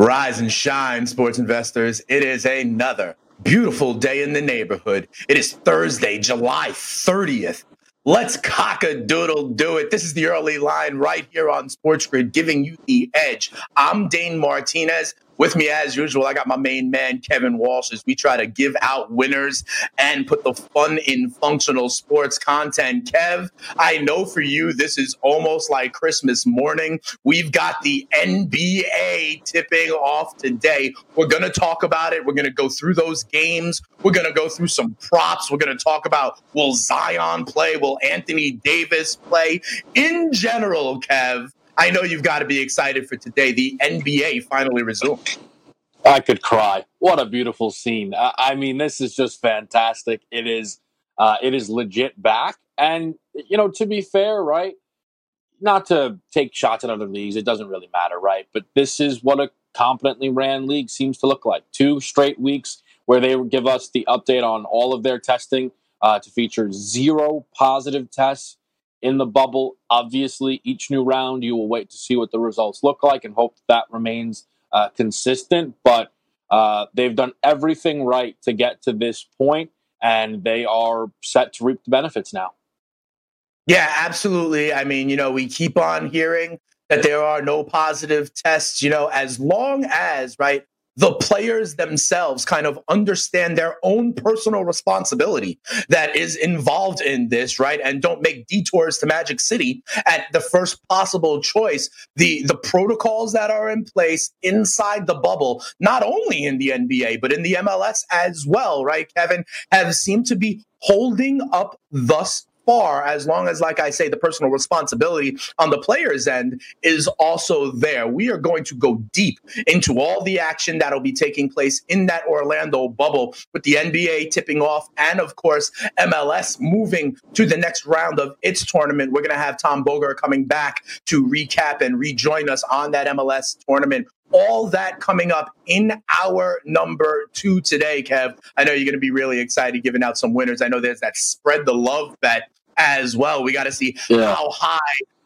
Rise and shine, sports investors. It is another beautiful day in the neighborhood. It is Thursday, July 30th. Let's cock a doodle do it. This is the early line right here on Sports Grid, giving you the edge. I'm Dane Martinez. With me, as usual, I got my main man, Kevin Walsh, as we try to give out winners and put the fun in functional sports content. Kev, I know for you, this is almost like Christmas morning. We've got the NBA tipping off today. We're going to talk about it. We're going to go through those games. We're going to go through some props. We're going to talk about will Zion play? Will Anthony Davis play? In general, Kev, I know you've got to be excited for today. The NBA finally resumed. I could cry. What a beautiful scene. Uh, I mean, this is just fantastic. It is, uh, it is legit back. And you know, to be fair, right? Not to take shots at other leagues, it doesn't really matter, right? But this is what a competently ran league seems to look like. Two straight weeks where they give us the update on all of their testing uh, to feature zero positive tests in the bubble. Obviously, each new round, you will wait to see what the results look like and hope that, that remains uh, consistent. But uh, they've done everything right to get to this point, and they are set to reap the benefits now. Yeah, absolutely. I mean, you know, we keep on hearing that there are no positive tests, you know, as long as, right, the players themselves kind of understand their own personal responsibility that is involved in this, right? And don't make detours to Magic City at the first possible choice. The the protocols that are in place inside the bubble, not only in the NBA, but in the MLS as well, right, Kevin, have seemed to be holding up thus far as long as, like I say, the personal responsibility on the player's end is also there. We are going to go deep into all the action that'll be taking place in that Orlando bubble with the NBA tipping off and, of course, MLS moving to the next round of its tournament. We're going to have Tom Bogert coming back to recap and rejoin us on that MLS tournament all that coming up in our number two today, Kev. I know you're going to be really excited giving out some winners. I know there's that spread the love bet as well. We got to see yeah. how high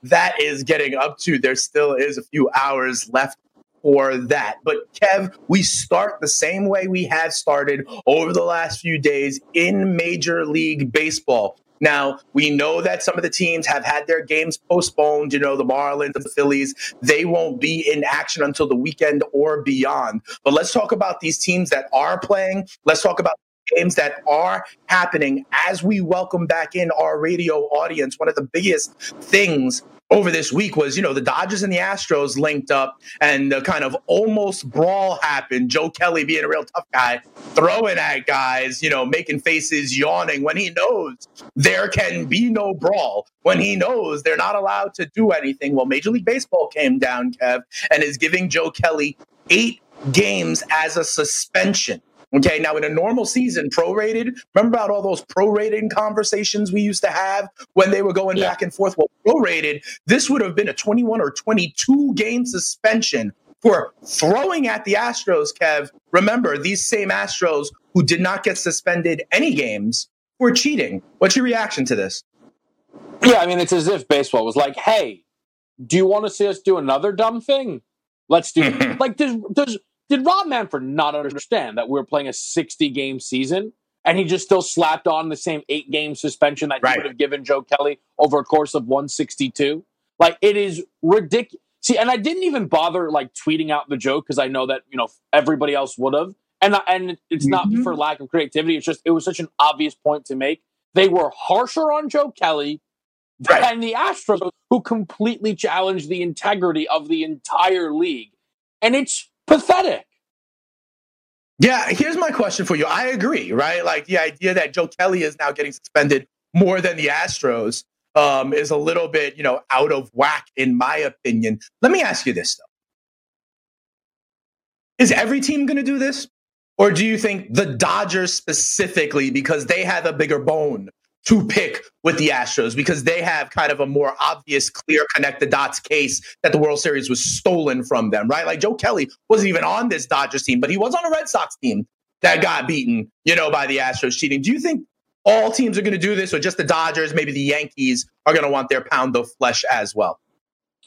that is getting up to. There still is a few hours left for that. But Kev, we start the same way we have started over the last few days in Major League Baseball. Now, we know that some of the teams have had their games postponed. You know, the Marlins, the Phillies, they won't be in action until the weekend or beyond. But let's talk about these teams that are playing. Let's talk about games that are happening as we welcome back in our radio audience. One of the biggest things over this week was, you know, the Dodgers and the Astros linked up and the kind of almost brawl happened. Joe Kelly being a real tough guy, throwing at guys, you know, making faces, yawning when he knows there can be no brawl, when he knows they're not allowed to do anything. Well, Major League Baseball came down, Kev, and is giving Joe Kelly eight games as a suspension. Okay, now in a normal season, prorated, remember about all those prorated conversations we used to have when they were going yeah. back and forth? Well, prorated, this would have been a 21 or 22 game suspension for throwing at the Astros, Kev. Remember, these same Astros who did not get suspended any games were cheating. What's your reaction to this? Yeah, I mean, it's as if baseball was like, hey, do you want to see us do another dumb thing? Let's do it. like, does, does did Rob Manfred not understand that we were playing a 60 game season and he just still slapped on the same eight game suspension that right. he would have given Joe Kelly over a course of 162? Like it is ridiculous. See, and I didn't even bother like tweeting out the joke because I know that you know everybody else would have, and and it's mm-hmm. not for lack of creativity. It's just it was such an obvious point to make. They were harsher on Joe Kelly right. than the Astros, who completely challenged the integrity of the entire league, and it's pathetic. Yeah, here's my question for you. I agree, right? Like the idea that Joe Kelly is now getting suspended more than the Astros um, is a little bit, you know, out of whack in my opinion. Let me ask you this though. is every team going to do this? Or do you think the Dodgers specifically, because they have a bigger bone to pick with the Astros, because they have kind of a more obvious, clear connect the dots case that the World Series was stolen from them, right? Like Joe Kelly wasn't even on this Dodgers team, but he was on a Red Sox team that got beaten, you know, by the Astros cheating. Do you think all teams are going to do this, or just the Dodgers, maybe the Yankees are going to want their pound of flesh as well?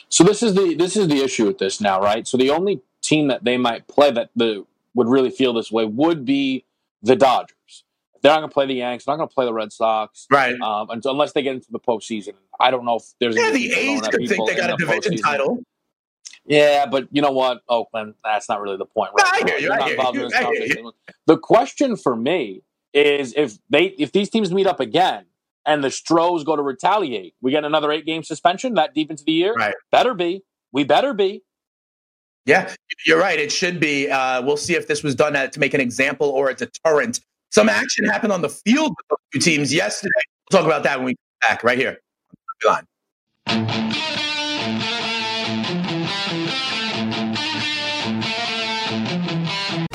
So this is the this is the issue with this now, right? So the only team that they might play that the would really feel this way would be the Dodgers. They're not going to play the Yanks. They're not going to play the Red Sox, right? Um, until, unless they get into the postseason. I don't know if there's yeah. The A's could think they got a division postseason. title. Yeah, but you know what, Oakland? That's not really the point. Right? I hear you. I hear you. I hear you. The question for me is if they if these teams meet up again and the Stros go to retaliate, we get another eight game suspension that deep into the year. Right. Better be. We better be. Yeah, you're right. It should be. Uh, we'll see if this was done to make an example or a deterrent. Some action happened on the field with those two teams yesterday. We'll talk about that when we come back right here. Line.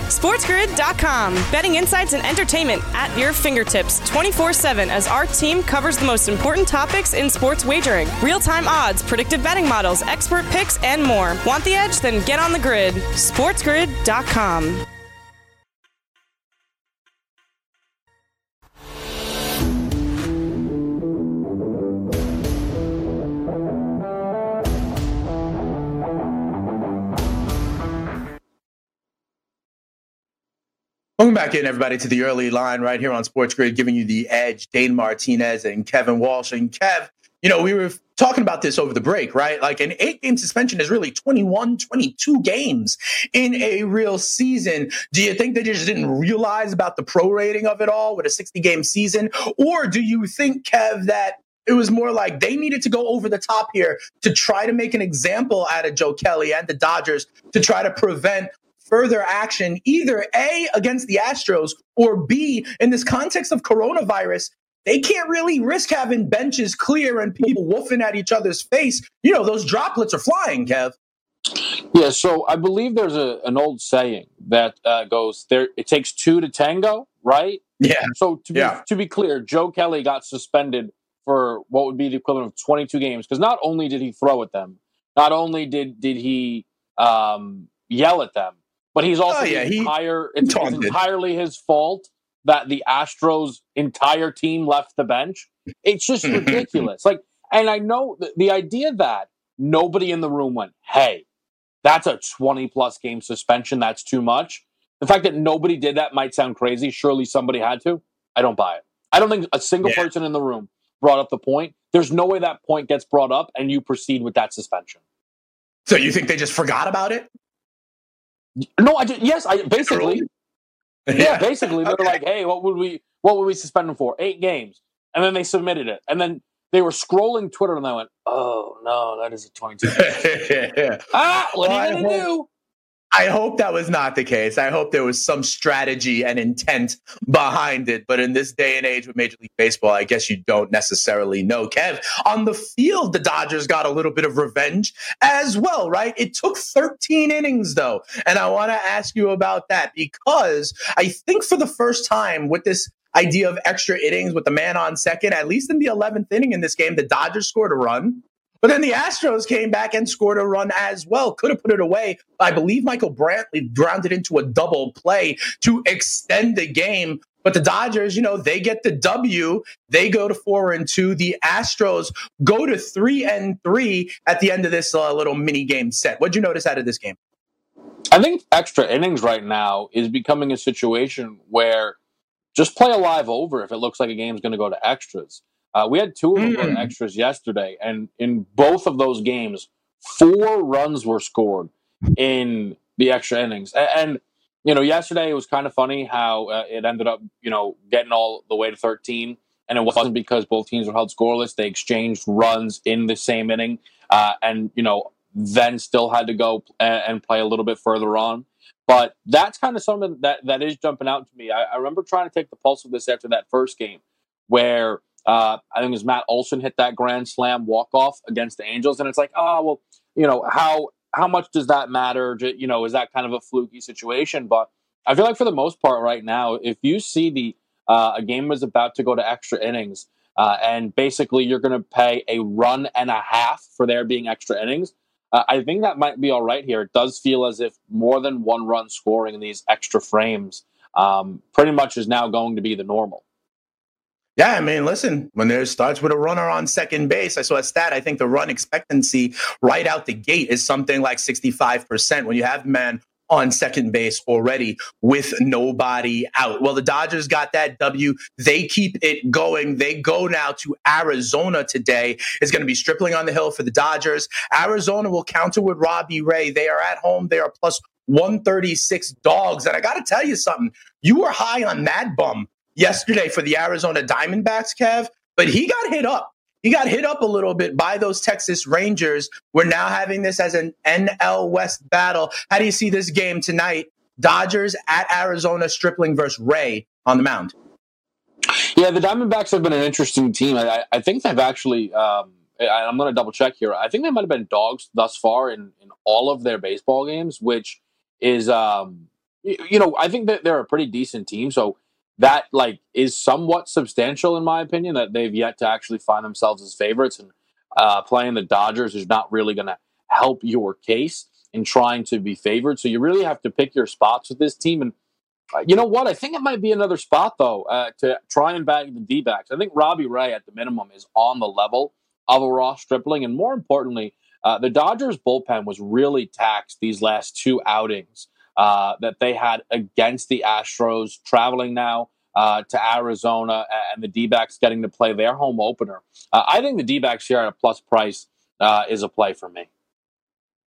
SportsGrid.com. Betting insights and entertainment at your fingertips 24 7 as our team covers the most important topics in sports wagering real time odds, predictive betting models, expert picks, and more. Want the edge? Then get on the grid. SportsGrid.com. Welcome back in, everybody, to the early line right here on Sports Grid, giving you the edge. Dane Martinez and Kevin Walsh. And Kev, you know, we were talking about this over the break, right? Like an eight game suspension is really 21, 22 games in a real season. Do you think they just didn't realize about the prorating of it all with a 60 game season? Or do you think, Kev, that it was more like they needed to go over the top here to try to make an example out of Joe Kelly and the Dodgers to try to prevent further action, either A, against the Astros, or B, in this context of coronavirus, they can't really risk having benches clear and people woofing at each other's face. You know, those droplets are flying, Kev. Yeah, so I believe there's a, an old saying that uh, goes there. It takes two to tango, right? Yeah. So to be yeah. to be clear, Joe Kelly got suspended for what would be the equivalent of 22 games because not only did he throw at them, not only did did he um, yell at them, but he's also oh, yeah, he entire, it's, it's entirely his fault that the Astros entire team left the bench. It's just ridiculous. Like, and I know the, the idea that nobody in the room went, "Hey, that's a 20 plus game suspension. That's too much." The fact that nobody did that might sound crazy. Surely somebody had to. I don't buy it. I don't think a single yeah. person in the room brought up the point. There's no way that point gets brought up and you proceed with that suspension. So you think they just forgot about it? No, I just yes, I basically. Yeah, yeah basically they're okay. like, hey, what would we what would we suspend them for? Eight games, and then they submitted it, and then they were scrolling Twitter, and they went, oh no, that is a twenty-two. yeah. Ah, what well, are you gonna do? I hope that was not the case. I hope there was some strategy and intent behind it. But in this day and age with Major League Baseball, I guess you don't necessarily know. Kev, on the field, the Dodgers got a little bit of revenge as well, right? It took 13 innings, though. And I want to ask you about that because I think for the first time with this idea of extra innings with the man on second, at least in the 11th inning in this game, the Dodgers scored a run. But then the Astros came back and scored a run as well. Could have put it away. I believe Michael Brantley grounded into a double play to extend the game. But the Dodgers, you know, they get the W. They go to four and two. The Astros go to three and three at the end of this uh, little mini game set. What'd you notice out of this game? I think extra innings right now is becoming a situation where just play a live over if it looks like a game's going to go to extras. Uh, we had two of them mm. extras yesterday, and in both of those games, four runs were scored in the extra innings. And, and you know, yesterday it was kind of funny how uh, it ended up, you know, getting all the way to 13. And it wasn't because both teams were held scoreless. They exchanged runs in the same inning, uh, and you know, then still had to go and, and play a little bit further on. But that's kind of something that that is jumping out to me. I, I remember trying to take the pulse of this after that first game, where uh, I think it was Matt Olson hit that grand slam walk off against the Angels, and it's like, oh well, you know how how much does that matter? You know, is that kind of a fluky situation? But I feel like for the most part right now, if you see the uh, a game is about to go to extra innings, uh, and basically you're going to pay a run and a half for there being extra innings. Uh, I think that might be all right here. It does feel as if more than one run scoring in these extra frames um, pretty much is now going to be the normal. Yeah, I mean, listen, when there starts with a runner on second base, I saw a stat. I think the run expectancy right out the gate is something like 65% when you have man on second base already with nobody out. Well, the Dodgers got that W. They keep it going. They go now to Arizona today. It's going to be Stripling on the hill for the Dodgers. Arizona will counter with Robbie Ray. They are at home. They are plus 136 dogs. And I got to tell you something. You were high on Mad Bum yesterday for the Arizona Diamondbacks, Kev, but he got hit up. He got hit up a little bit by those Texas Rangers. We're now having this as an NL West battle. How do you see this game tonight? Dodgers at Arizona, Stripling versus Ray on the mound. Yeah, the Diamondbacks have been an interesting team. I, I think they've actually. Um, I, am going to double check here. I think they might have been dogs thus far in, in all of their baseball games, which is, um, you, you know, I think that they're a pretty decent team. So that like is somewhat substantial in my opinion that they've yet to actually find themselves as favorites and uh, playing the Dodgers is not really going to help your case in trying to be favored. So you really have to pick your spots with this team. And uh, you know what? I think it might be another spot though uh, to try and bag the D-backs. I think Robbie Ray at the minimum is on the level of a Ross Stripling, and more importantly, uh, the Dodgers bullpen was really taxed these last two outings uh, that they had against the Astros, traveling now uh, to Arizona, and the D backs getting to play their home opener. Uh, I think the D backs here at a plus price uh, is a play for me.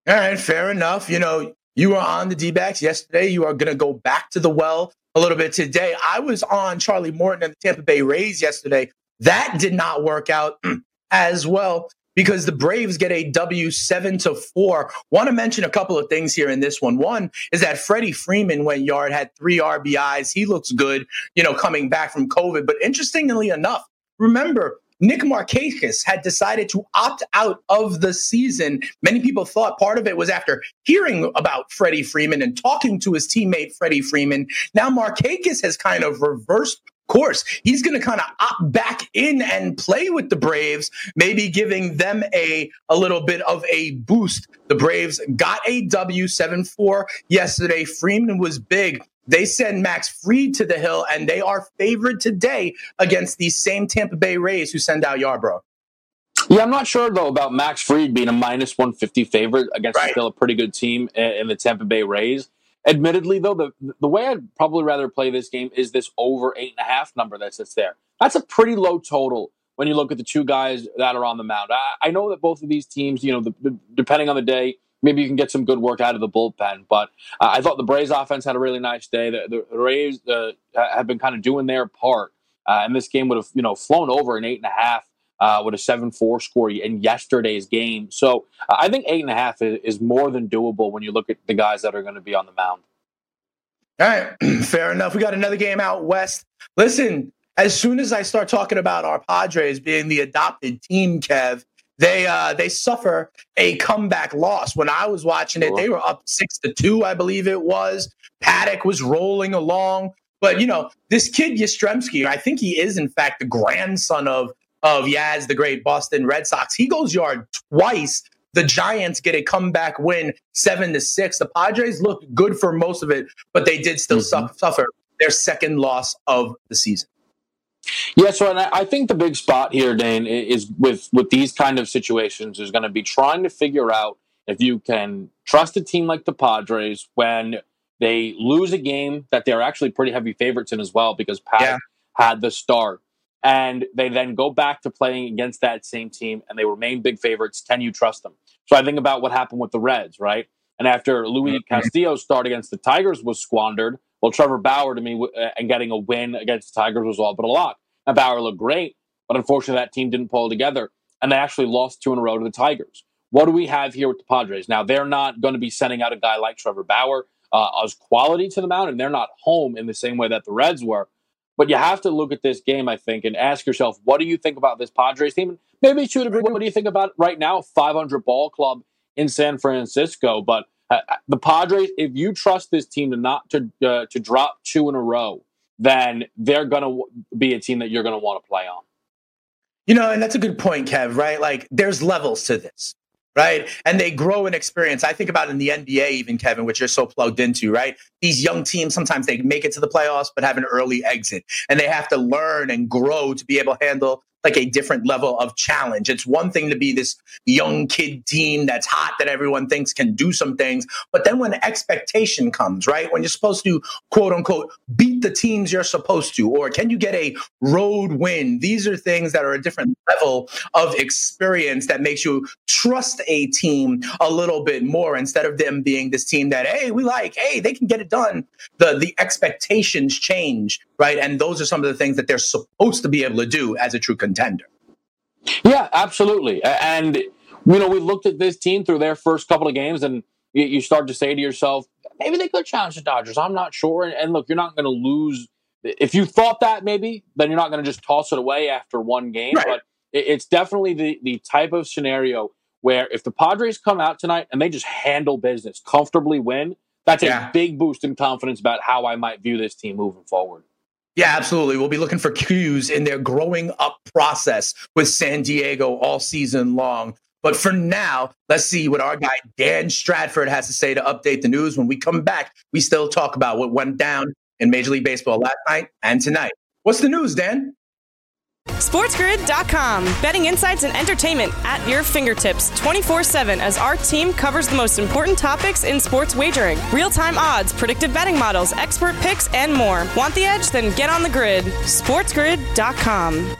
All right, fair enough. You know, you were on the D backs yesterday. You are going to go back to the well a little bit today. I was on Charlie Morton and the Tampa Bay Rays yesterday. That did not work out as well because the Braves get a W seven to four. Want to mention a couple of things here in this one. One is that Freddie Freeman went yard, had three RBIs. He looks good, you know, coming back from COVID. But interestingly enough, remember, Nick Markakis had decided to opt out of the season. Many people thought part of it was after hearing about Freddie Freeman and talking to his teammate Freddie Freeman. Now Markakis has kind of reversed course, he's going to kind of opt back in and play with the Braves, maybe giving them a, a little bit of a boost. The Braves got a W 7 4 yesterday. Freeman was big. They send Max Fried to the hill, and they are favored today against these same Tampa Bay Rays who send out Yarbrough. Yeah, I'm not sure though about Max Fried being a minus 150 favorite against right. still a pretty good team in the Tampa Bay Rays. Admittedly, though, the the way I'd probably rather play this game is this over eight and a half number that sits there. That's a pretty low total when you look at the two guys that are on the mound. I, I know that both of these teams, you know, the, the, depending on the day, maybe you can get some good work out of the bullpen. But uh, I thought the Braves offense had a really nice day. The, the Rays uh, have been kind of doing their part, uh, and this game would have you know flown over an eight and a half uh, with a 7 4 score in yesterday's game. So uh, I think 8.5 is, is more than doable when you look at the guys that are going to be on the mound. All right, fair enough. We got another game out west. Listen, as soon as I start talking about our Padres being the adopted team, Kev, they uh, they suffer a comeback loss. When I was watching it, they were up six to two, I believe it was. Paddock was rolling along, but you know this kid Yastrzemski, I think he is in fact the grandson of of Yaz, the great Boston Red Sox. He goes yard twice. The Giants get a comeback win, seven to six. The Padres looked good for most of it, but they did still mm-hmm. suffer their second loss of the season. Yeah, so and I think the big spot here, Dane, is with with these kind of situations is going to be trying to figure out if you can trust a team like the Padres when they lose a game that they're actually pretty heavy favorites in as well because Pat yeah. had the start and they then go back to playing against that same team and they remain big favorites. Can you trust them? So I think about what happened with the Reds, right? And after Luis mm-hmm. Castillo's start against the Tigers was squandered, well, Trevor Bauer to me uh, and getting a win against the Tigers was all but a lock. And Bauer looked great, but unfortunately that team didn't pull together, and they actually lost two in a row to the Tigers. What do we have here with the Padres? Now they're not going to be sending out a guy like Trevor Bauer uh, as quality to the mound, and they're not home in the same way that the Reds were. But you have to look at this game, I think, and ask yourself, what do you think about this Padres team? Maybe shoot a what do you think about right now? 500 ball club in San Francisco. But uh, uh, the Padres, if you trust this team to not to uh, to drop two in a row, then they're going to be a team that you're going to want to play on. You know, and that's a good point, Kev, right? Like there's levels to this right? And they grow in experience. I think about in the NBA, even Kevin, which you're so plugged into, right? These young teams sometimes they make it to the playoffs, but have an early exit, and they have to learn and grow to be able to handle like a different level of challenge. It's one thing to be this young kid team that's hot that everyone thinks can do some things, but then when expectation comes, right? When you're supposed to quote unquote beat the teams you're supposed to, or can you get a road win? These are things that are a different level of experience that makes you trust a team a little bit more instead of them being this team that, hey, we like, hey, they can get it done. The the expectations change, right? And those are some of the things that they're supposed to be able to do as a true contender. Yeah, absolutely. And you know, we looked at this team through their first couple of games, and you, you start to say to yourself, maybe they could challenge the Dodgers. I'm not sure. And, and look, you're not going to lose. If you thought that, maybe then you're not going to just toss it away after one game. Right. But it, it's definitely the the type of scenario where if the Padres come out tonight and they just handle business, comfortably win, that's yeah. a big boost in confidence about how I might view this team moving forward. Yeah, absolutely. We'll be looking for cues in their growing up process with San Diego all season long. But for now, let's see what our guy Dan Stratford has to say to update the news. When we come back, we still talk about what went down in Major League Baseball last night and tonight. What's the news, Dan? SportsGrid.com. Betting insights and entertainment at your fingertips 24 7 as our team covers the most important topics in sports wagering real time odds, predictive betting models, expert picks, and more. Want the edge? Then get on the grid. SportsGrid.com.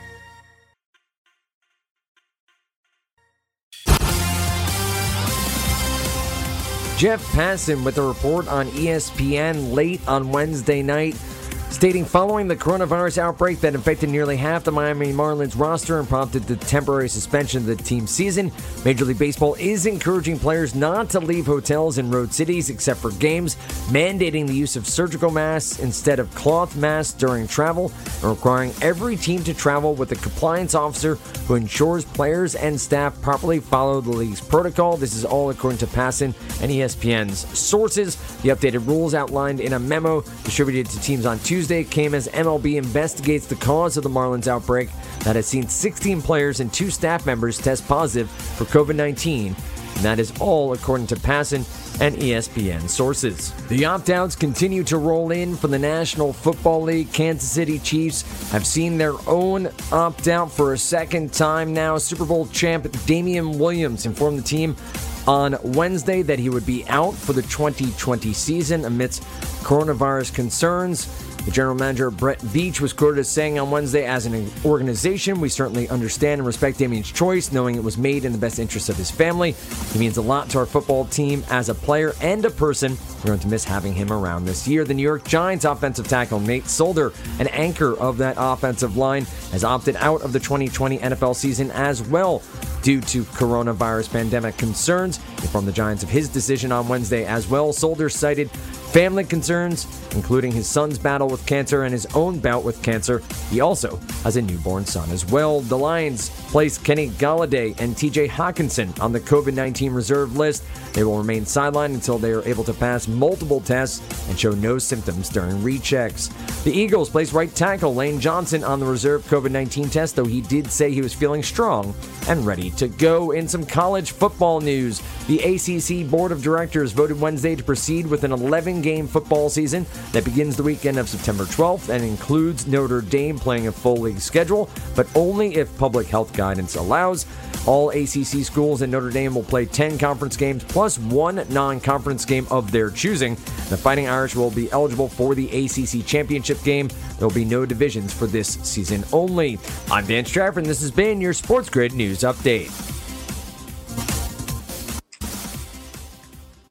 Jeff Passan with a report on ESPN late on Wednesday night stating following the coronavirus outbreak that infected nearly half the Miami Marlins roster and prompted the temporary suspension of the team's season, Major League Baseball is encouraging players not to leave hotels in road cities except for games, mandating the use of surgical masks instead of cloth masks during travel, and requiring every team to travel with a compliance officer who ensures players and staff properly follow the league's protocol. This is all according to Passan and ESPN's sources. The updated rules outlined in a memo distributed to teams on Tuesday Tuesday came as MLB investigates the cause of the Marlins outbreak that has seen 16 players and two staff members test positive for COVID 19. And that is all according to Passan and ESPN sources. The opt outs continue to roll in from the National Football League. Kansas City Chiefs have seen their own opt out for a second time now. Super Bowl champ Damien Williams informed the team on Wednesday that he would be out for the 2020 season amidst coronavirus concerns. The general manager, Brett Veach, was quoted as saying on Wednesday, as an organization, we certainly understand and respect Damien's choice, knowing it was made in the best interest of his family. He means a lot to our football team as a player and a person. We're going to miss having him around this year. The New York Giants offensive tackle, Nate Solder, an anchor of that offensive line, has opted out of the 2020 NFL season as well due to coronavirus pandemic concerns. Informed the Giants of his decision on Wednesday as well. Solder cited family concerns, including his son's battle with cancer and his own bout with cancer. He also has a newborn son as well. The Lions placed Kenny Golladay and TJ Hockenson on the COVID 19 reserve list. They will remain sidelined until they are able to pass multiple tests and show no symptoms during rechecks. The Eagles placed right tackle Lane Johnson on the reserve COVID 19 test, though he did say he was feeling strong and ready to go. In some college football news, the ACC Board of Directors voted Wednesday to proceed with an 11 game football season that begins the weekend of September 12th and includes Notre Dame playing a full league schedule, but only if public health guidance allows. All ACC schools in Notre Dame will play 10 conference games plus one non conference game of their choosing. The Fighting Irish will be eligible for the ACC championship game. There will be no divisions for this season only. I'm Dan Stratford, and this has been your Sports Grid News Update.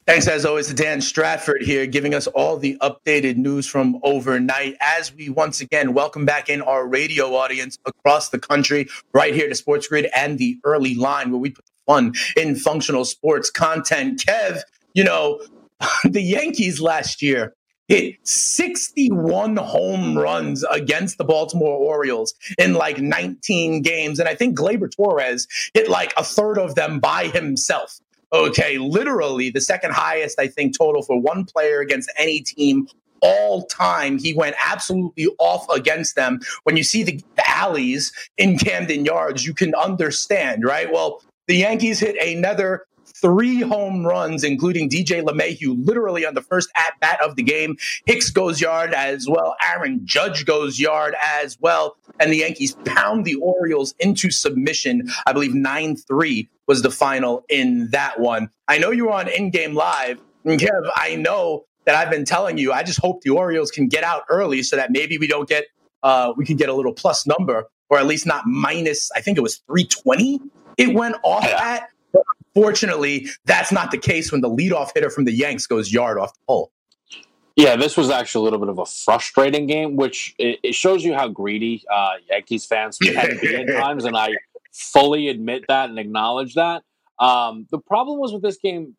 Thanks, as always, to Dan Stratford here, giving us all the updated news from overnight. As we once again welcome back in our radio audience across the country, right here to Sports Grid and the early line, where we put fun in functional sports content. Kev, you know, the Yankees last year hit 61 home runs against the Baltimore Orioles in like 19 games. And I think Gleyber Torres hit like a third of them by himself. Okay, literally the second highest, I think, total for one player against any team all time. He went absolutely off against them. When you see the, the alleys in Camden Yards, you can understand, right? Well, the Yankees hit another three home runs, including DJ LeMahieu, literally on the first at bat of the game. Hicks goes yard as well. Aaron Judge goes yard as well. And the Yankees pound the Orioles into submission. I believe 9 3 was the final in that one. I know you were on in game live. And Kev, I know that I've been telling you. I just hope the Orioles can get out early so that maybe we don't get, uh, we can get a little plus number or at least not minus, I think it was 320 it went off at. Fortunately, that's not the case when the leadoff hitter from the Yanks goes yard off the pole. Yeah, this was actually a little bit of a frustrating game, which it, it shows you how greedy uh, Yankees fans can be at times, and I fully admit that and acknowledge that. Um, the problem was with this game,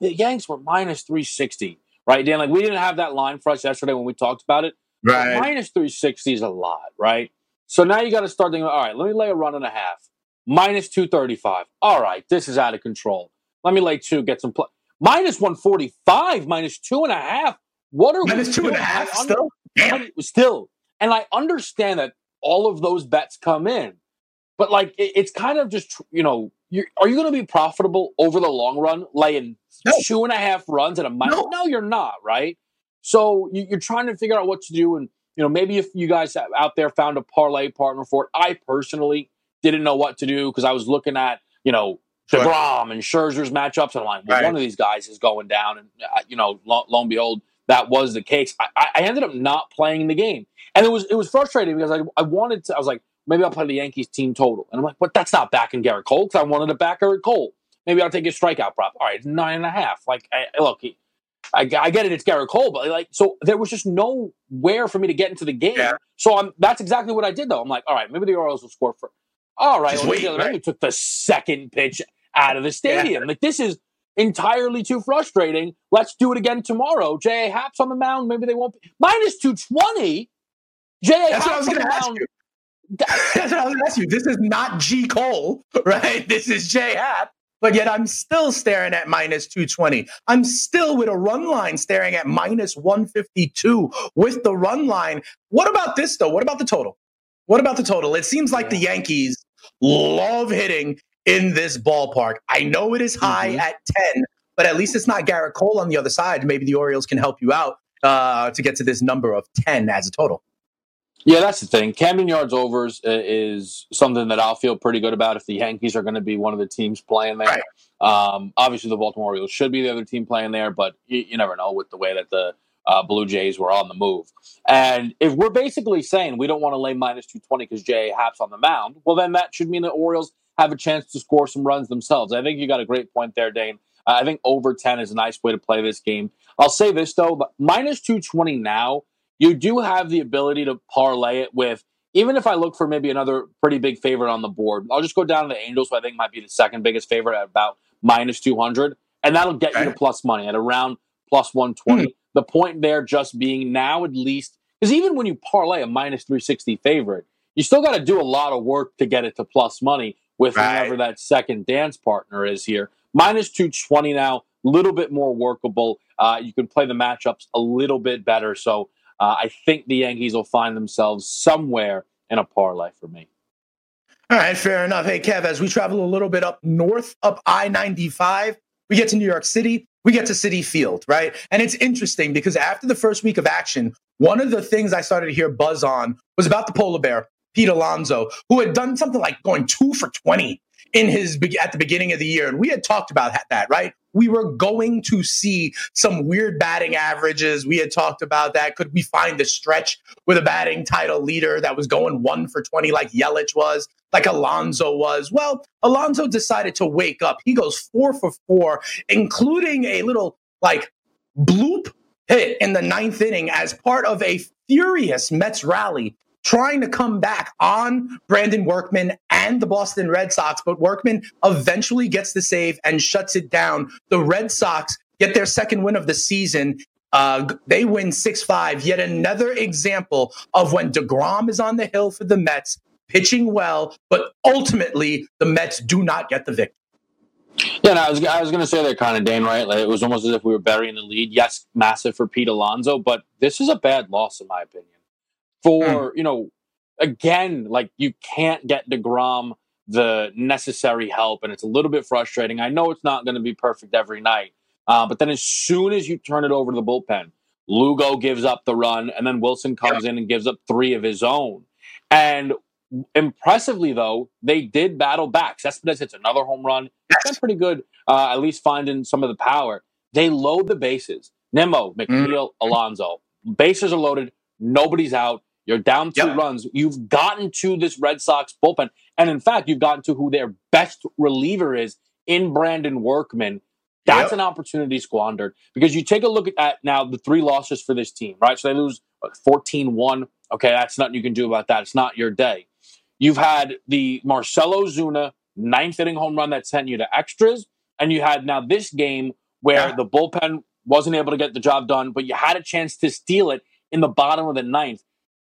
the Yanks were minus 360, right, Dan? Like, we didn't have that line for us yesterday when we talked about it. Right. Minus 360 is a lot, right? So now you got to start thinking, all right, let me lay a run and a half minus 235. All right, this is out of control. Let me lay two, get some play. Minus 145, minus two and a half. What are minus we two doing? and a half under- still? Damn. Still. And I understand that all of those bets come in, but like it, it's kind of just, you know, you're, are you going to be profitable over the long run, laying No. two and a half runs at a minus? No. No, you're not, right? So you, you're trying to figure out what to do. And, you know, maybe if you guys out there found a parlay partner for it, I personally didn't know what to do because I was looking at, you know, Sure. DeGrom and Scherzer's matchups. And I'm like, well, Right. one of these guys is going down. And, uh, you know, lo, lo and behold, that was the case. I, I ended up not playing the game. And it was it was frustrating because I, I wanted to, I was like, maybe I'll play the Yankees team total. And I'm like, but that's not backing Gerrit Cole because I wanted to back Gerrit Cole. Maybe I'll take his strikeout prop. All right, it's nine and a half. Like, I, look, he, I, I get it, it's Gerrit Cole, but like, so there was just nowhere for me to get into the game. Yeah. So I'm that's exactly what I did though. I'm like, all right, maybe the Orioles will score for. All right, well, wait, the other right. you took the second pitch out of the stadium. Like this is entirely too frustrating. Let's do it again tomorrow. J.A. Happ's on the mound. Maybe they won't be minus two twenty. J.A. That's what I was going to ask mound. you. That's what I was going to ask you. This is not G. Cole, right? This is J. Happ. But yet I'm still staring at minus 220. I'm still with a run line staring at minus 152 with the run line. What about this, though? What about the total? What about the total? It seems like the Yankees love hitting in this ballpark. I know it is high Mhm. at 10, but at least it's not Gerrit Cole on the other side. Maybe the Orioles can help you out uh, to get to this number of 10 as a total. Yeah, that's the thing. Camden Yards overs uh, is something that I'll feel pretty good about if the Yankees are going to be one of the teams playing there. Right. Um, obviously, the Baltimore Orioles should be the other team playing there, but you, you never know with the way that the uh, Blue Jays were on the move. And if we're basically saying we don't want to lay minus 220 because Jay Happ's on the mound, well, then that should mean the Orioles have a chance to score some runs themselves. I think you got a great point there, Dane. Uh, I think over 10 is a nice way to play this game. I'll say this, though, but minus 220 now, you do have the ability to parlay it with, even if I look for maybe another pretty big favorite on the board, I'll just go down to the Angels, who I think might be the second biggest favorite at about minus 200. And that'll get you to plus money at around plus 120. The point there just being now, at least, because even when you parlay a minus 360 favorite, you still got to do a lot of work to get it to plus money with Right. whoever that second dance partner is here. Minus 220 now, a little bit more workable. Uh, you can play the matchups a little bit better. So uh, I think the Yankees will find themselves somewhere in a parlay for me. All right, fair enough. Hey, Kev, as we travel a little bit up north, up I 95, we get to New York City, we get to Citi Field, right? And it's interesting because after the first week of action, one of the things I started to hear buzz on was about the polar bear, Pete Alonso, who had done something like going two for 20 in his at the beginning of the year. And we had talked about that- right? We were going to see some weird batting averages. We had talked about that. Could we find the stretch with a batting title leader that was going one for 20 like Yelich was? like Alonso was. Well, Alonso decided to wake up. He goes four for four, including a little like bloop hit in the ninth inning as part of a furious Mets rally trying to come back on Brandon Workman and the Boston Red Sox. But Workman eventually gets the save and shuts it down. The Red Sox get their second win of the season. Uh, they win 6 5. Yet another example of when DeGrom is on the hill for the Mets, pitching well, but ultimately the Mets do not get the victory. Yeah, no, I was I was going to say that kind of Dane, right? Like, it was almost as if we were burying the lead. Yes, massive for Pete Alonso, but this is a bad loss in my opinion. For mm. you know, again, like you can't get Degrom the necessary help, and it's a little bit frustrating. I know it's not going to be perfect every night, uh, but then as soon as you turn it over to the bullpen, Lugo gives up the run, and then Wilson comes in and gives up three of his own. And impressively, though, they did battle back. Cespedes hits another home run. It's been pretty good, uh, at least finding some of the power. They load the bases. Nimmo, McNeil, mm. Alonso. Bases are loaded. Nobody's out. You're down two yep. runs. You've gotten to this Red Sox bullpen. And in fact, you've gotten to who their best reliever is in Brandon Workman. That's yep. an opportunity squandered because you take a look at now the three losses for this team, right? So they lose 14 1. Okay, that's nothing you can do about that. It's not your day. You've had the Marcell Ozuna ninth inning home run that sent you to extras. And you had now this game where yeah. the bullpen wasn't able to get the job done, but you had a chance to steal it in the bottom of the ninth.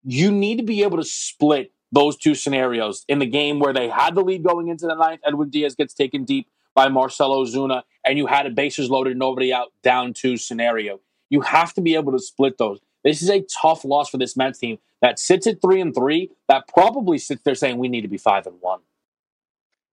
You need to be able to split those two scenarios in the game where they had the lead going into the ninth. Edwin Diaz gets taken deep by Marcell Ozuna, and you had a bases loaded, nobody out, down two scenario. You have to be able to split those. This is a tough loss for this Mets team that sits at three and three. That probably sits there saying we need to be five and one.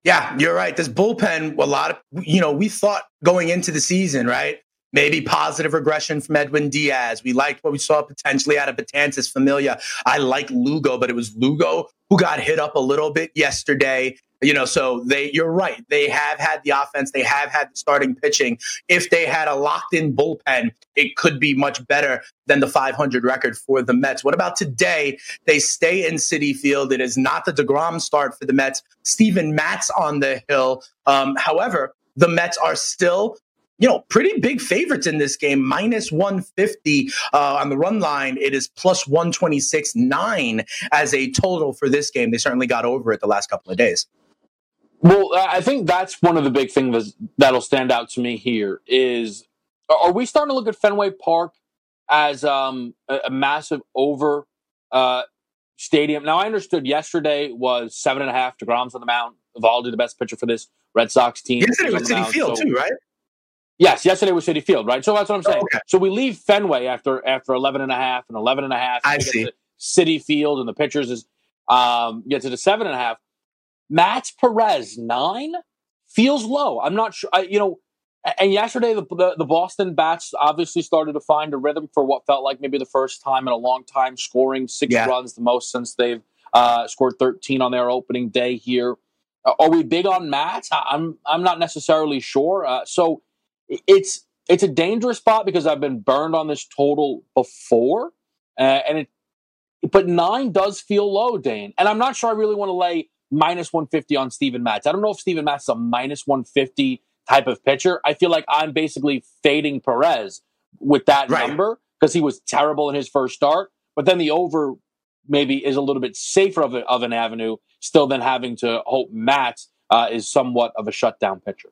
Yeah, you're right. This bullpen, a lot of you know, we thought going into the season, right? Maybe positive regression from Edwin Diaz. We liked what we saw potentially out of Betances Familia. I like Lugo, but it was Lugo who got hit up a little bit yesterday. You know, so they, you're right. They have had the offense. They have had the starting pitching. If they had a locked in bullpen, it could be much better than the 500 record for the Mets. What about today? They stay in Citi Field. It is not the DeGrom start for the Mets. Steven Matz on the hill. Um, however, the Mets are still you know, pretty big favorites in this game, minus 150 uh, on the run line. It is plus 126 9 as a total for this game. They certainly got over it the last couple of days. Well, I think that's one of the big things that'll stand out to me here is are we starting to look at Fenway Park as um, a, massive over uh, stadium? Now, I understood yesterday was seven and a half. to DeGrom's on the mound. Eovaldi, the best pitcher for this Red Sox team. Yesterday was Citi Field, so, too, right? Yes, yesterday was Citi Field, right? So that's what I'm saying. Oh, okay. So we leave Fenway after after 11 and a half and 11 and a half. I see. Citi Field and the pitchers is um, get to the seven and a half. Matt Perez nine feels low. I'm not sure. I, you know, and yesterday the, the, the Boston bats obviously started to find a rhythm for what felt like maybe the first time in a long time, scoring six yeah. runs, the most since they've uh, scored 13 on their opening day here. Uh, are we big on Matt? I'm I'm not necessarily sure. Uh, so it's it's a dangerous spot because I've been burned on this total before, uh, and it. But nine does feel low, Dane, and I'm not sure I really want to lay minus 150 on Steven Matz. I don't know if Steven Matz is a minus 150 type of pitcher. I feel like I'm basically fading Perez with that right. number because he was terrible in his first start. But then the over maybe is a little bit safer of, a, of an avenue, still than having to hope Matz uh, is somewhat of a shutdown pitcher.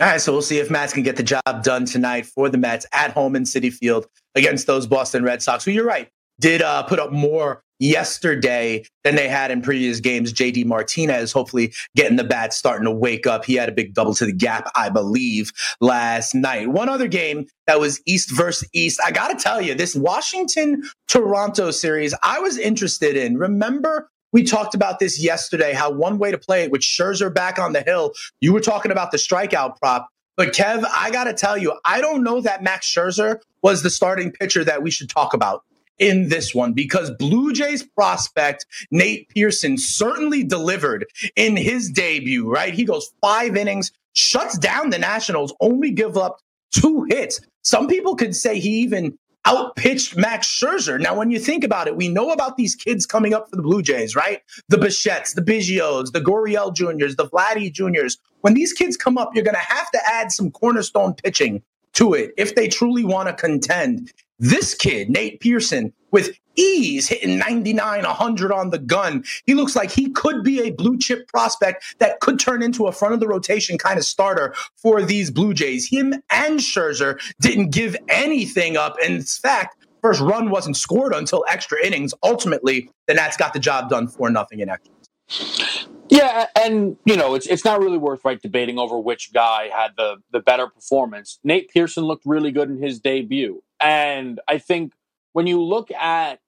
All right, so we'll see if Matz can get the job done tonight for the Mets at home in Citi Field against those Boston Red Sox, who you're right, did uh, put up more yesterday than they had in previous games. JD Martinez hopefully getting the bat starting to wake up. He had a big double to the gap, I believe, last night. One other game that was East versus East. I got to tell you, this Washington Toronto series, I was interested in. Remember we talked about this yesterday, how one way to play it with Scherzer back on the hill, you were talking about the strikeout prop. But Kev, I got to tell you, I don't know that Max Scherzer was the starting pitcher that we should talk about in this one because Blue Jays prospect Nate Pearson certainly delivered in his debut, right? He goes five innings, shuts down the Nationals, only give up two hits. Some people could say he even outpitched Max Scherzer. Now, when you think about it, we know about these kids coming up for the Blue Jays, right? The Bichettes, the Biggios, the Gurriel Juniors, the Vladdy Juniors. When these kids come up, you're going to have to add some cornerstone pitching to it if they truly want to contend. This kid, Nate Pearson, with ease hitting 99, 100 on the gun. He looks like he could be a blue chip prospect that could turn into a front of the rotation kind of starter for these Blue Jays. Him and Scherzer didn't give anything up. In fact, first run wasn't scored until extra innings. Ultimately, the Nats got the job done for nothing in extras. Yeah, and you know, it's it's not really worth right debating over which guy had the the better performance. Nate Pearson looked really good in his debut. And I think when you look at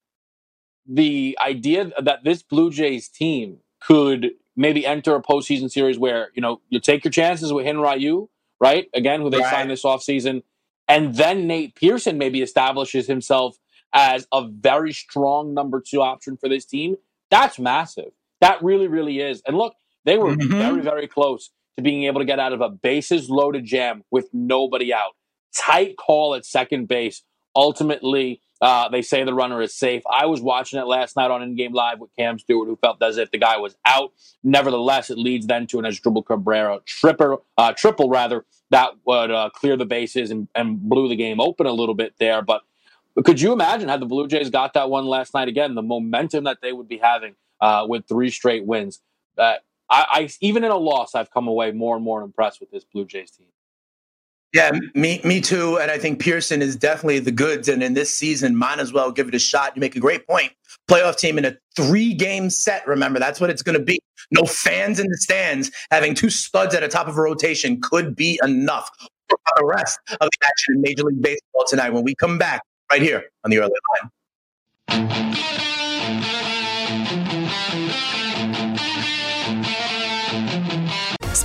the idea that this Blue Jays team could maybe enter a postseason series where, you know, you take your chances with Hyun Ryu, right? Again, who they Right. signed this offseason. And then Nate Pearson maybe establishes himself as a very strong number two option for this team. That's massive. That really, really is. And look, they were Mhm. very, very close to being able to get out of a bases loaded jam with nobody out. Tight call at second base. Ultimately, uh, they say the runner is safe. I was watching it last night on In Game Live with Cam Stewart, who felt as if the guy was out. Nevertheless, it leads then to an Asdrubal Cabrera triple, uh, triple rather, that would uh, clear the bases and, and blew the game open a little bit there. But could you imagine had the Blue Jays got that one last night again, the momentum that they would be having uh, with three straight wins? Uh, I, I even in a loss, I've come away more and more impressed with this Blue Jays team. Yeah, me me too. And I think Pearson is definitely the goods. And in this season, might as well give it a shot. You make a great point. Playoff team in a three game set. Remember, that's what it's going to be. No fans in the stands. Having two studs at the top of a rotation could be enough for the rest of the action in Major League Baseball tonight when we come back right here on the early line.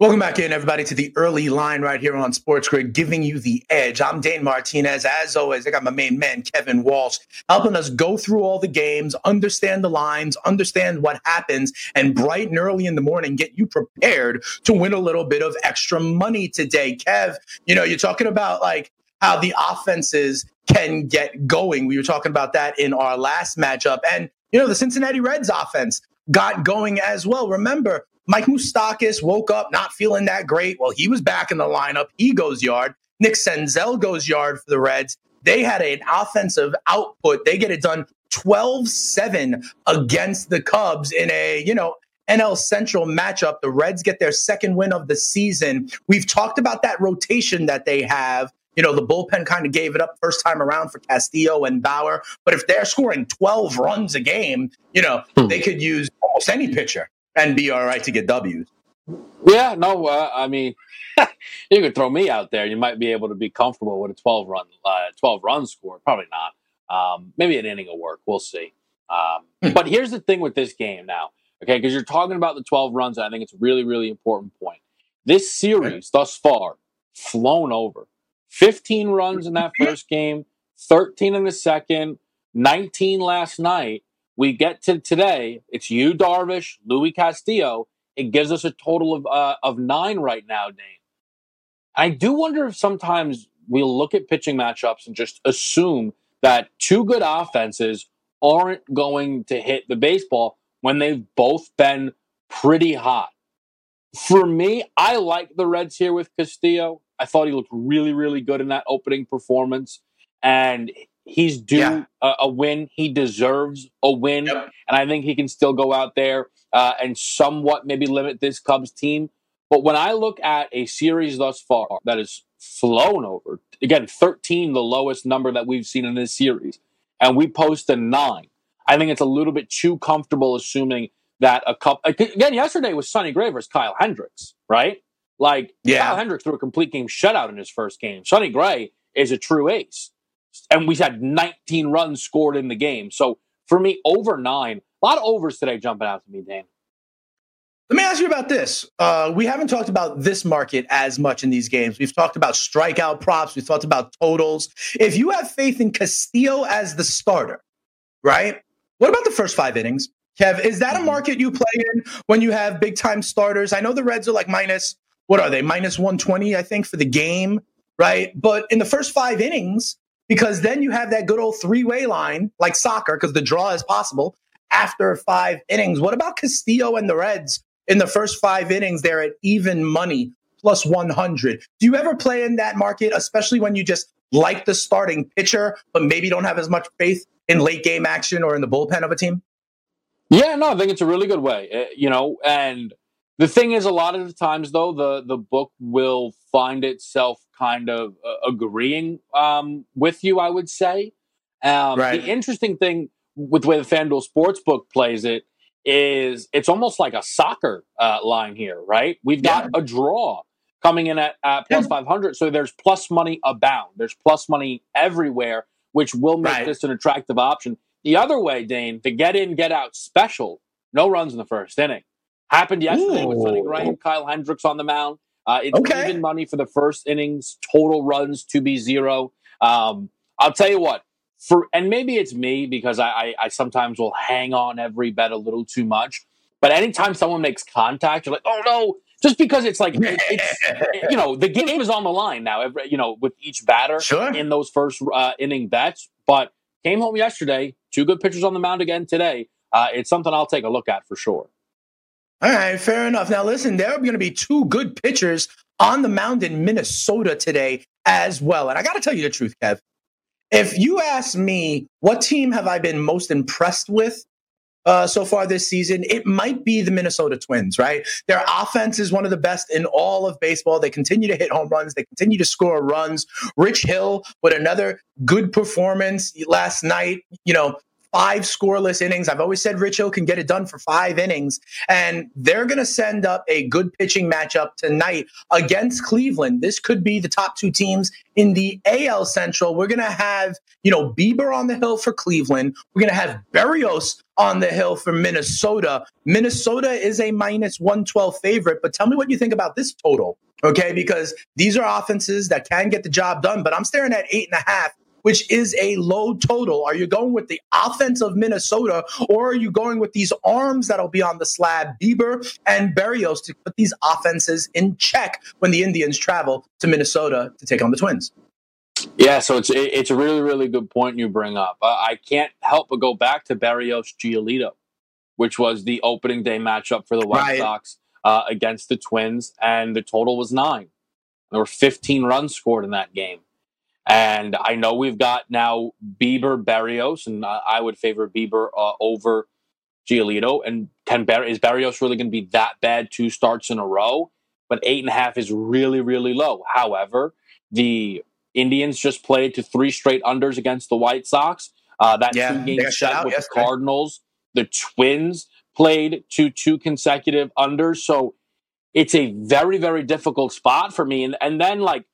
Welcome back in, everybody, to the early line right here on Sports Grid, giving you the edge. I'm Dane Martinez. As always, I got my main man, Kevin Walsh, helping us go through all the games, understand the lines, understand what happens, and bright and early in the morning, get you prepared to win a little bit of extra money today. Kev, you know, you're talking about like how the offenses can get going. We were talking about that in our last matchup. And, you know, the Cincinnati Reds offense got going as well. Remember, Mike Moustakas woke up not feeling that great. Well, he was back in the lineup. He goes yard. Nick Senzel goes yard for the Reds. They had an offensive output. They get it done 12 7 against the Cubs in a, you know, NL Central matchup. The Reds get their second win of the season. We've talked about that rotation that they have. You know, the bullpen kind of gave it up first time around for Castillo and Bauer. But if they're scoring 12 runs a game, you know, Hmm. they could use almost any pitcher and be all right to get W's. Yeah, no, uh, I mean, you could throw me out there. You might be able to be comfortable with a 12 run, uh, 12 run score. Probably not. Um, maybe an inning will work. We'll see. Um, Hmm. but here's the thing with this game now, okay? Because you're talking about the 12 runs, and I think it's a really, really important point. This series thus far, flown over. 15 runs in that first game, 13 in the second, 19 last night. We get to today. It's Yu, Darvish, Luis Castillo. It gives us a total of uh, of nine right now, Dane. I do wonder if sometimes we look at pitching matchups and just assume that two good offenses aren't going to hit the baseball when they've both been pretty hot. For me, I like the Reds here with Castillo. I thought he looked really, really good in that opening performance, and he's due Yeah. a, a win. He deserves a win, Yep. and I think he can still go out there uh, and somewhat maybe limit this Cubs team. But when I look at a series thus far that has flown over, again, 13, the lowest number that we've seen in this series, and we post a nine, I think it's a little bit too comfortable assuming that a couple, again, yesterday was Sonny Gray versus Kyle Hendricks, right? Like, Yeah. Kyle Hendricks threw a complete game shutout in his first game. Sonny Gray is a true ace. And we had 19 runs scored in the game. So for me, over nine, a lot of overs today jumping out to me, Dan. Let me ask you about this. Uh, we haven't talked about this market as much in these games. We've talked about strikeout props. We've talked about totals. If you have faith in Castillo as the starter, right? What about the first five innings? Kev, is that a Mhm. market you play in when you have big time starters? I know the Reds are like minus, what are they? Minus 120, I think, for the game, right? But in the first five innings, because then you have that good old three way line like soccer, because the draw is possible. after five innings. What about Castillo and the Reds in the first five innings? They're at even money plus 100. Do you ever play in that market, especially when you just like the starting pitcher, but maybe don't have as much faith in late game action or in the bullpen of a team? Yeah, no, I think it's a really good way. Uh, you know, and the thing is, a lot of the times, though, the the book will find itself kind of uh, agreeing um, with you. I would say. Um, right. The interesting thing with the way the FanDuel Sportsbook plays it is it's almost like a soccer uh, line here, right? We've got yeah. a draw coming in at, plus yeah. 500. So there's plus money abound. There's plus money everywhere, which will make right. this an attractive option. The other way, Dane, the get in, get out special, no runs in the first inning. Happened yesterday Ooh. with Sonny Gray Kyle Hendricks on the mound. Uh, it's okay. even money for the first innings, total runs to be zero. Um, I'll tell you what, for and maybe it's me because I, I, I sometimes will hang on every bet a little too much. But anytime someone makes contact, you're like, oh no, just because it's like it, it's you know the game is on the line now. Every, you know with each batter sure. in those first uh, inning bets. But came home yesterday, two good pitchers on the mound again today. Uh, it's something I'll take a look at for sure. All right, fair enough. Now, listen, there are going to be two good pitchers on the mound in Minnesota today as well. And I got to tell you the truth, Kev. If you ask me, what team have I been most impressed with uh, so far this season, it might be the Minnesota Twins, right? Their offense is one of the best in all of baseball. They continue to hit home runs, they continue to score runs. Rich Hill with another good performance last night, you know, five scoreless innings. I've always said Rich Hill can get it done for five innings. And they're going to send up a good pitching matchup tonight against Cleveland. This could be the top two teams in the AL Central. We're going to have, you know, Bieber on the hill for Cleveland. We're going to have Berrios on the hill for Minnesota. Minnesota is a minus 112 favorite, but tell me what you think about this total. Okay, because these are offenses that can get the job done, but I'm staring at eight and a half which is a low total? Are you going with the offense of Minnesota or are you going with these arms that'll be on the slab, Bieber and Berrios, to put these offenses in check when the Indians travel to Minnesota to take on the Twins? Yeah, so it's it's a really really good point you bring up. Uh, I can't help but go back to Berrios Giolito, which was the opening day matchup for the White right. Sox uh, against the Twins, and the total was nine. There were 15 runs scored in that game. And I know we've got now Bieber Berrios, and I would favor Bieber uh, over Giolito. And can Bar- is Berrios really going to be that bad two starts in a row? But eight and a half is really, really low. However, the Indians just played to three straight unders against the White Sox. Uh, that yeah, two game set with the Cardinals. The Twins played to two consecutive unders. So it's a very, very difficult spot for me. And and then like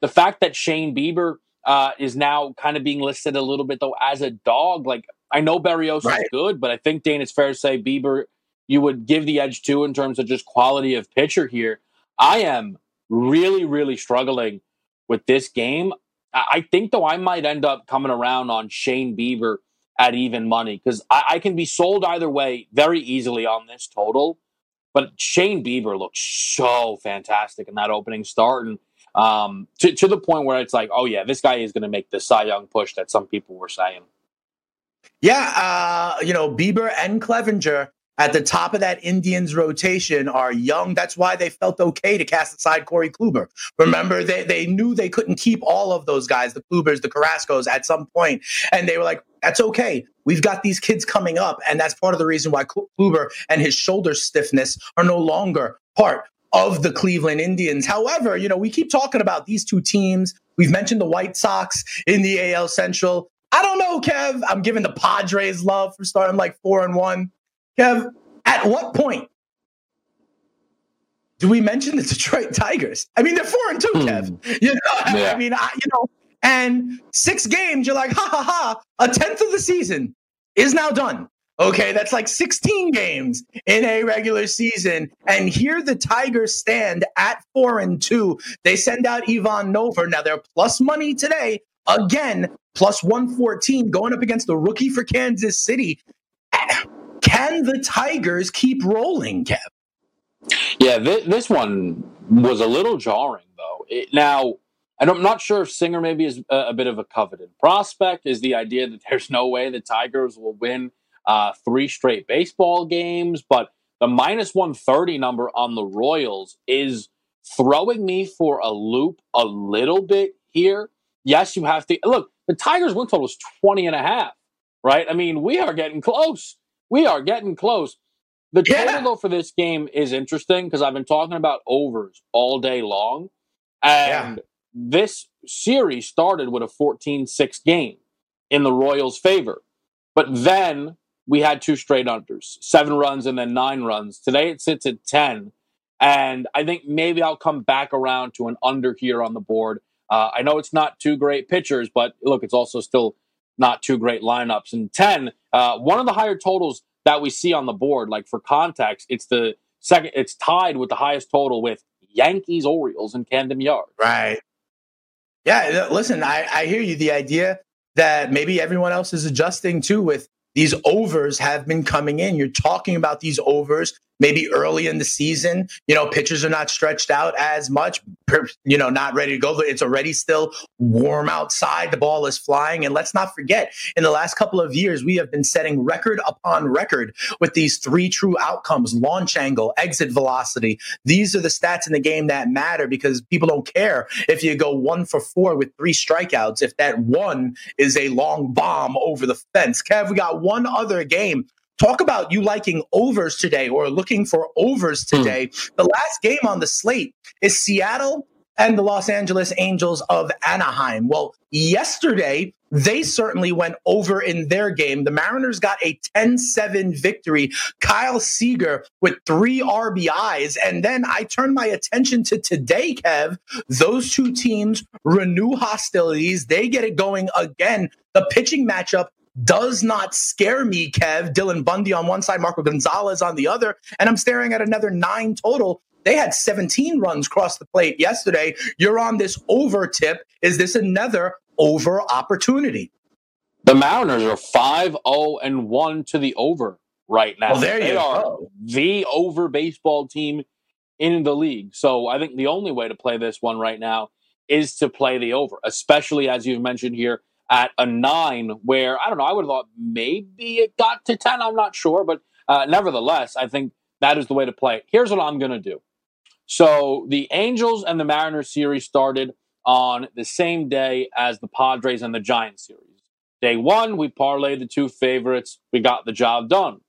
the fact that Shane Bieber uh, is now kind of being listed a little bit though as a dog. Like I know Berrios right. is good, but I think Dane, it's fair to say Bieber you would give the edge to in terms of just quality of pitcher here. I am really, really struggling with this game. I think though I might end up coming around on Shane Bieber at even money because I, I, can be sold either way very easily on this total. But Shane Bieber looked so fantastic in that opening start, and um, to, to the point where it's like, oh yeah, this guy is going to make the Cy Young push that some people were saying. Yeah, uh, you know, Bieber and Clevinger at the top of that Indians rotation are young. That's why they felt okay to cast aside Corey Kluber. Remember, they, they knew they couldn't keep all of those guys, the Klubers, the Carrascos, at some point, and they were like, "That's okay. We've got these kids coming up, and that's part of the reason why Kluber and his shoulder stiffness are no longer part of the Cleveland Indians. However, you know, we keep talking about these two teams. We've mentioned the White Sox in the AL Central. I don't know, Kev. I'm giving the Padres love for starting like four and one. Kev, at what point do we mention the Detroit Tigers? I mean, they're four and two, Kev. Hmm. You know, yeah. I mean, I, you know, and six games, you're like, ha ha ha, a tenth of the season is now done. Okay, that's like 16 games in a regular season. And here the Tigers stand at four and two. They send out Ivan Nova. Now they're plus money today. Again, plus 114 going up against the rookie for Kansas City. Can the Tigers keep rolling, Kev? Yeah, th- this one was a little jarring, though. It, now, I'm not sure if Singer maybe is a, a bit of a coveted prospect. Is the idea that there's no way the Tigers will win uh, three straight baseball games. But the minus 130 number on the Royals is throwing me for a loop a little bit here. Yes, you have to look, the Tigers win total is 20 and a half, right? I mean, we are getting close. We are getting close. The total, yeah. though, for this game is interesting because I've been talking about overs all day long. And yeah. this series started with a 14 6 game in the Royals' favor. But then we had two straight unders, seven runs and then nine runs. Today it sits at 10. And I think maybe I'll come back around to an under here on the board. Uh, I know it's not two great pitchers, but look, it's also still not two great lineups. And 10, uh, one of the higher totals that we see on the board, like for context, it's the second, it's tied with the highest total with Yankees Orioles and Camden Yards. Right. Yeah. Listen, I, I hear you. The idea that maybe everyone else is adjusting too with these overs have been coming in. You're talking about these overs maybe early in the season. You know, pitchers are not stretched out as much, you know, not ready to go. It's already still warm outside. The ball is flying. And let's not forget, in the last couple of years, we have been setting record upon record with these three true outcomes launch angle, exit velocity. These are the stats in the game that matter because people don't care if you go one for four with three strikeouts, if that one is a long bomb over the fence. Kev, we got one other game Talk about you liking overs today or looking for overs hmm. today. Mm. The last game on the slate is Seattle and the Los Angeles Angels of Anaheim. Well, yesterday, they certainly went over in their game. The Mariners got a 10 7 victory. Kyle Seager with three RBIs. And then I turned my attention to today, Kev. Those two teams renew hostilities. They get it going again. The pitching matchup does not scare me, Kev. Dylan Bundy on one side, Marco Gonzalez on the other. And I'm staring at another nine total. They had 17 runs cross the plate yesterday. You're on this over tip. Is this another over opportunity? The Mariners are 5 0 and 1 to the over right now. Well, there they you are go. the over baseball team in the league. So I think the only way to play this one right now is to play the over, especially as you've mentioned here at a nine, where I don't know, I would have thought maybe it got to 10. I'm not sure, but uh, nevertheless, I think that is the way to play it. Here's what I'm going to do. So the Angels and the Mariners series started on the same day as the Padres and the Giants series. Day one, we parlayed the two favorites. We got the job done.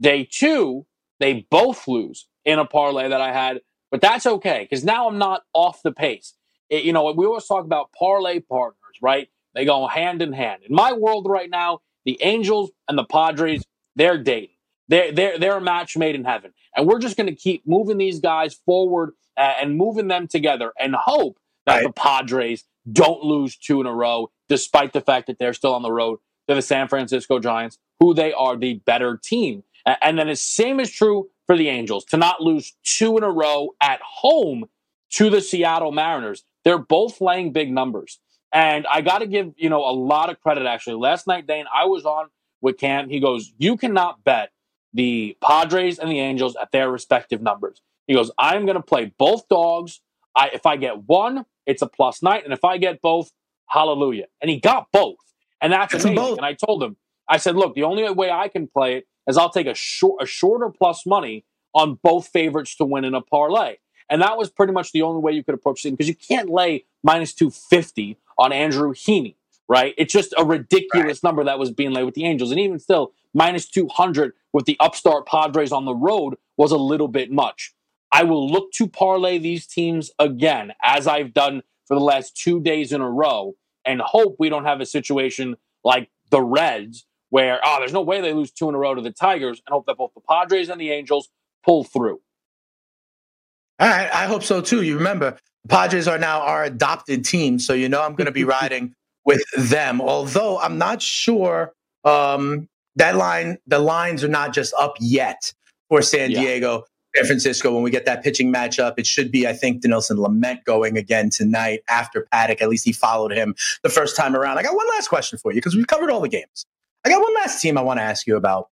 Day two, they both lose in a parlay that I had, but that's okay because now I'm not off the pace. It, you know, we always talk about parlay partners, right? They go hand in hand. In my world right now, the Angels and the Padres, they're dating. They're, they're, they're a match made in heaven. And we're just going to keep moving these guys forward uh, and moving them together and hope that right. the Padres don't lose two in a row, despite the fact that they're still on the road to the San Francisco Giants, who they are the better team. And then the same is true for the Angels to not lose two in a row at home to the Seattle Mariners. They're both laying big numbers. And I got to give, you know, a lot of credit actually. Last night, Dane, I was on with Cam. He goes, You cannot bet the Padres and the Angels at their respective numbers. He goes, I'm going to play both dogs. I, if I get one, it's a plus night. And if I get both, hallelujah. And he got both. And that's amazing. And I told him, I said, look, the only way I can play it is I'll take a short, a shorter plus money on both favorites to win in a parlay. And that was pretty much the only way you could approach it because you can't lay minus 250 on Andrew Heaney, right? It's just a ridiculous right. number that was being laid with the Angels. And even still, minus 200 with the upstart Padres on the road was a little bit much. I will look to parlay these teams again, as I've done for the last two days in a row, and hope we don't have a situation like the Reds, where, oh, there's no way they lose two in a row to the Tigers, and hope that both the Padres and the Angels pull through. All right, I hope so too. You remember, Padres are now our adopted team, so you know I'm going to be riding with them. Although I'm not sure um, that line, the lines are not just up yet for San yeah. Diego. San Francisco, when we get that pitching matchup, it should be, I think, Dinelson Lamet going again tonight after Paddack. At least he followed him the first time around. I got one last question for you because we've covered all the games. I got one last team I want to ask you about.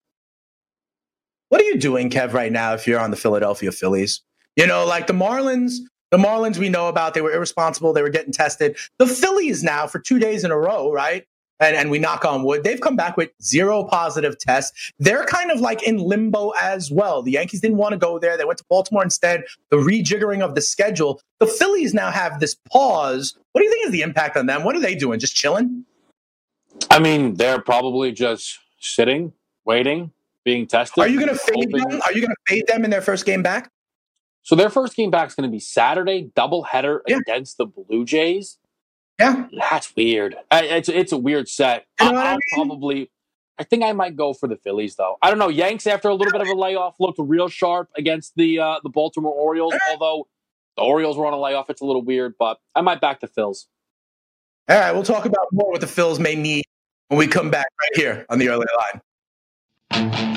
What are you doing, Kev, right now if you're on the Philadelphia Phillies? You know, like the Marlins, the Marlins we know about, they were irresponsible. They were getting tested. The Phillies now for two days in a row, right? and, and we knock on wood, they've come back with zero positive tests. They're kind of like in limbo as well. The Yankees didn't want to go there. They went to Baltimore instead. The rejiggering of the schedule. The Phillies now have this pause. What do you think is the impact on them? What are they doing? Just chilling? I mean, they're probably just sitting, waiting, being tested. Are you going to fade hoping... them? Are you going to fade them in their first game back? So their first game back is going to be Saturday, doubleheader yeah. against the Blue Jays. Yeah, that's weird. I, it's it's a weird set. You know I'll, I mean? probably. I think I might go for the Phillies though. I don't know. Yanks after a little bit of a layoff looked real sharp against the uh, the Baltimore Orioles. Although the Orioles were on a layoff, it's a little weird. But I might back the Phils. All right, we'll talk about more what the Phils may need when we come back right here on the early line.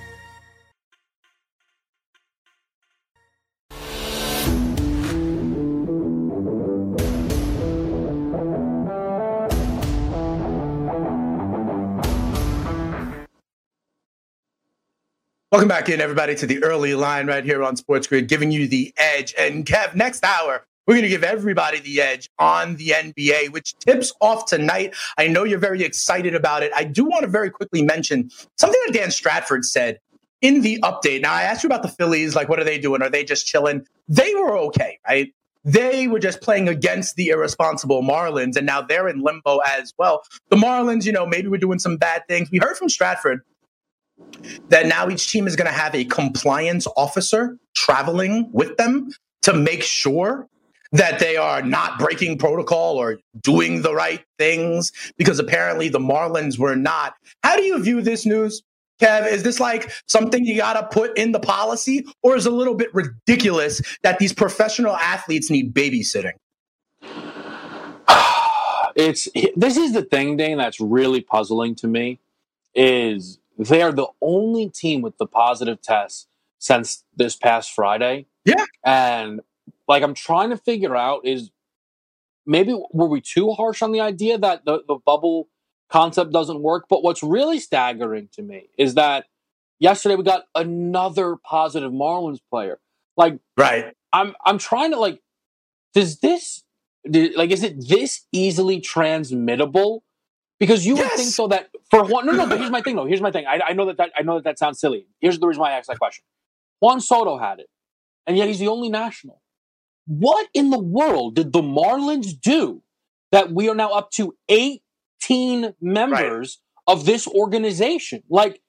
Welcome back in, everybody, to the early line right here on Sports Grid, giving you the edge. And Kev, next hour, we're going to give everybody the edge on the NBA, which tips off tonight. I know you're very excited about it. I do want to very quickly mention something that Dan Stratford said in the update. Now, I asked you about the Phillies. Like, what are they doing? Are they just chilling? They were okay, right? They were just playing against the irresponsible Marlins, and now they're in limbo as well. The Marlins, you know, maybe we're doing some bad things. We heard from Stratford that now each team is going to have a compliance officer traveling with them to make sure that they are not breaking protocol or doing the right things because apparently the Marlins were not. How do you view this news? Kev, is this like something you got to put in the policy, or is it a little bit ridiculous that these professional athletes need babysitting? It's this is the thing, Dane, that's really puzzling to me. Is they are the only team with the positive test since this past Friday. Yeah. And like I'm trying to figure out is maybe were we too harsh on the idea that the, the bubble concept doesn't work? But what's really staggering to me is that yesterday we got another positive Marlins player. Like right. I'm I'm trying to like does this like is it this easily transmittable because you yes. would think so that for one, no, no. But here's my thing, though. Here's my thing. I, I know that, that I know that that sounds silly. Here's the reason why I asked that question. Juan Soto had it, and yet he's the only national. What in the world did the Marlins do that we are now up to 18 members right. of this organization? Like,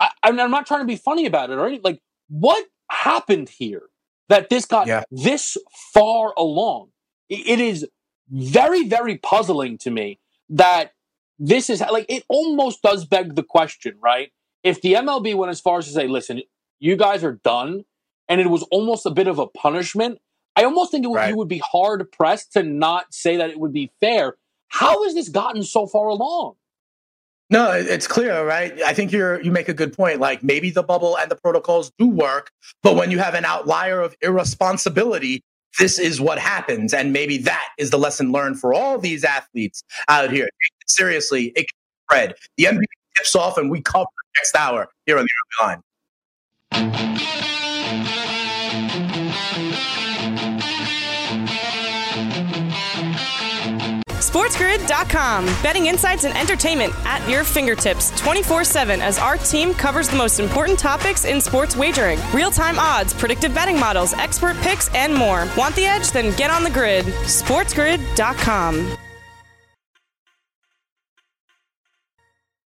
I, am not trying to be funny about it or anything. Like, what happened here that this got yeah. this far along? It is very, very puzzling to me that this is like it almost does beg the question, right? If the MLB went as far as to say, listen, you guys are done, and it was almost a bit of a punishment, I almost think it would, right. you would be hard pressed to not say that it would be fair. How has this gotten so far along? No, it's clear, right? I think you're you make a good point. Like maybe the bubble and the protocols do work, but when you have an outlier of irresponsibility, this is what happens. And maybe that is the lesson learned for all these athletes out here. Seriously, it can spread. The NBA tips off and we cover next hour here on the early line. SportsGrid.com. Betting insights and entertainment at your fingertips 24 7 as our team covers the most important topics in sports wagering real time odds, predictive betting models, expert picks, and more. Want the edge? Then get on the grid. SportsGrid.com.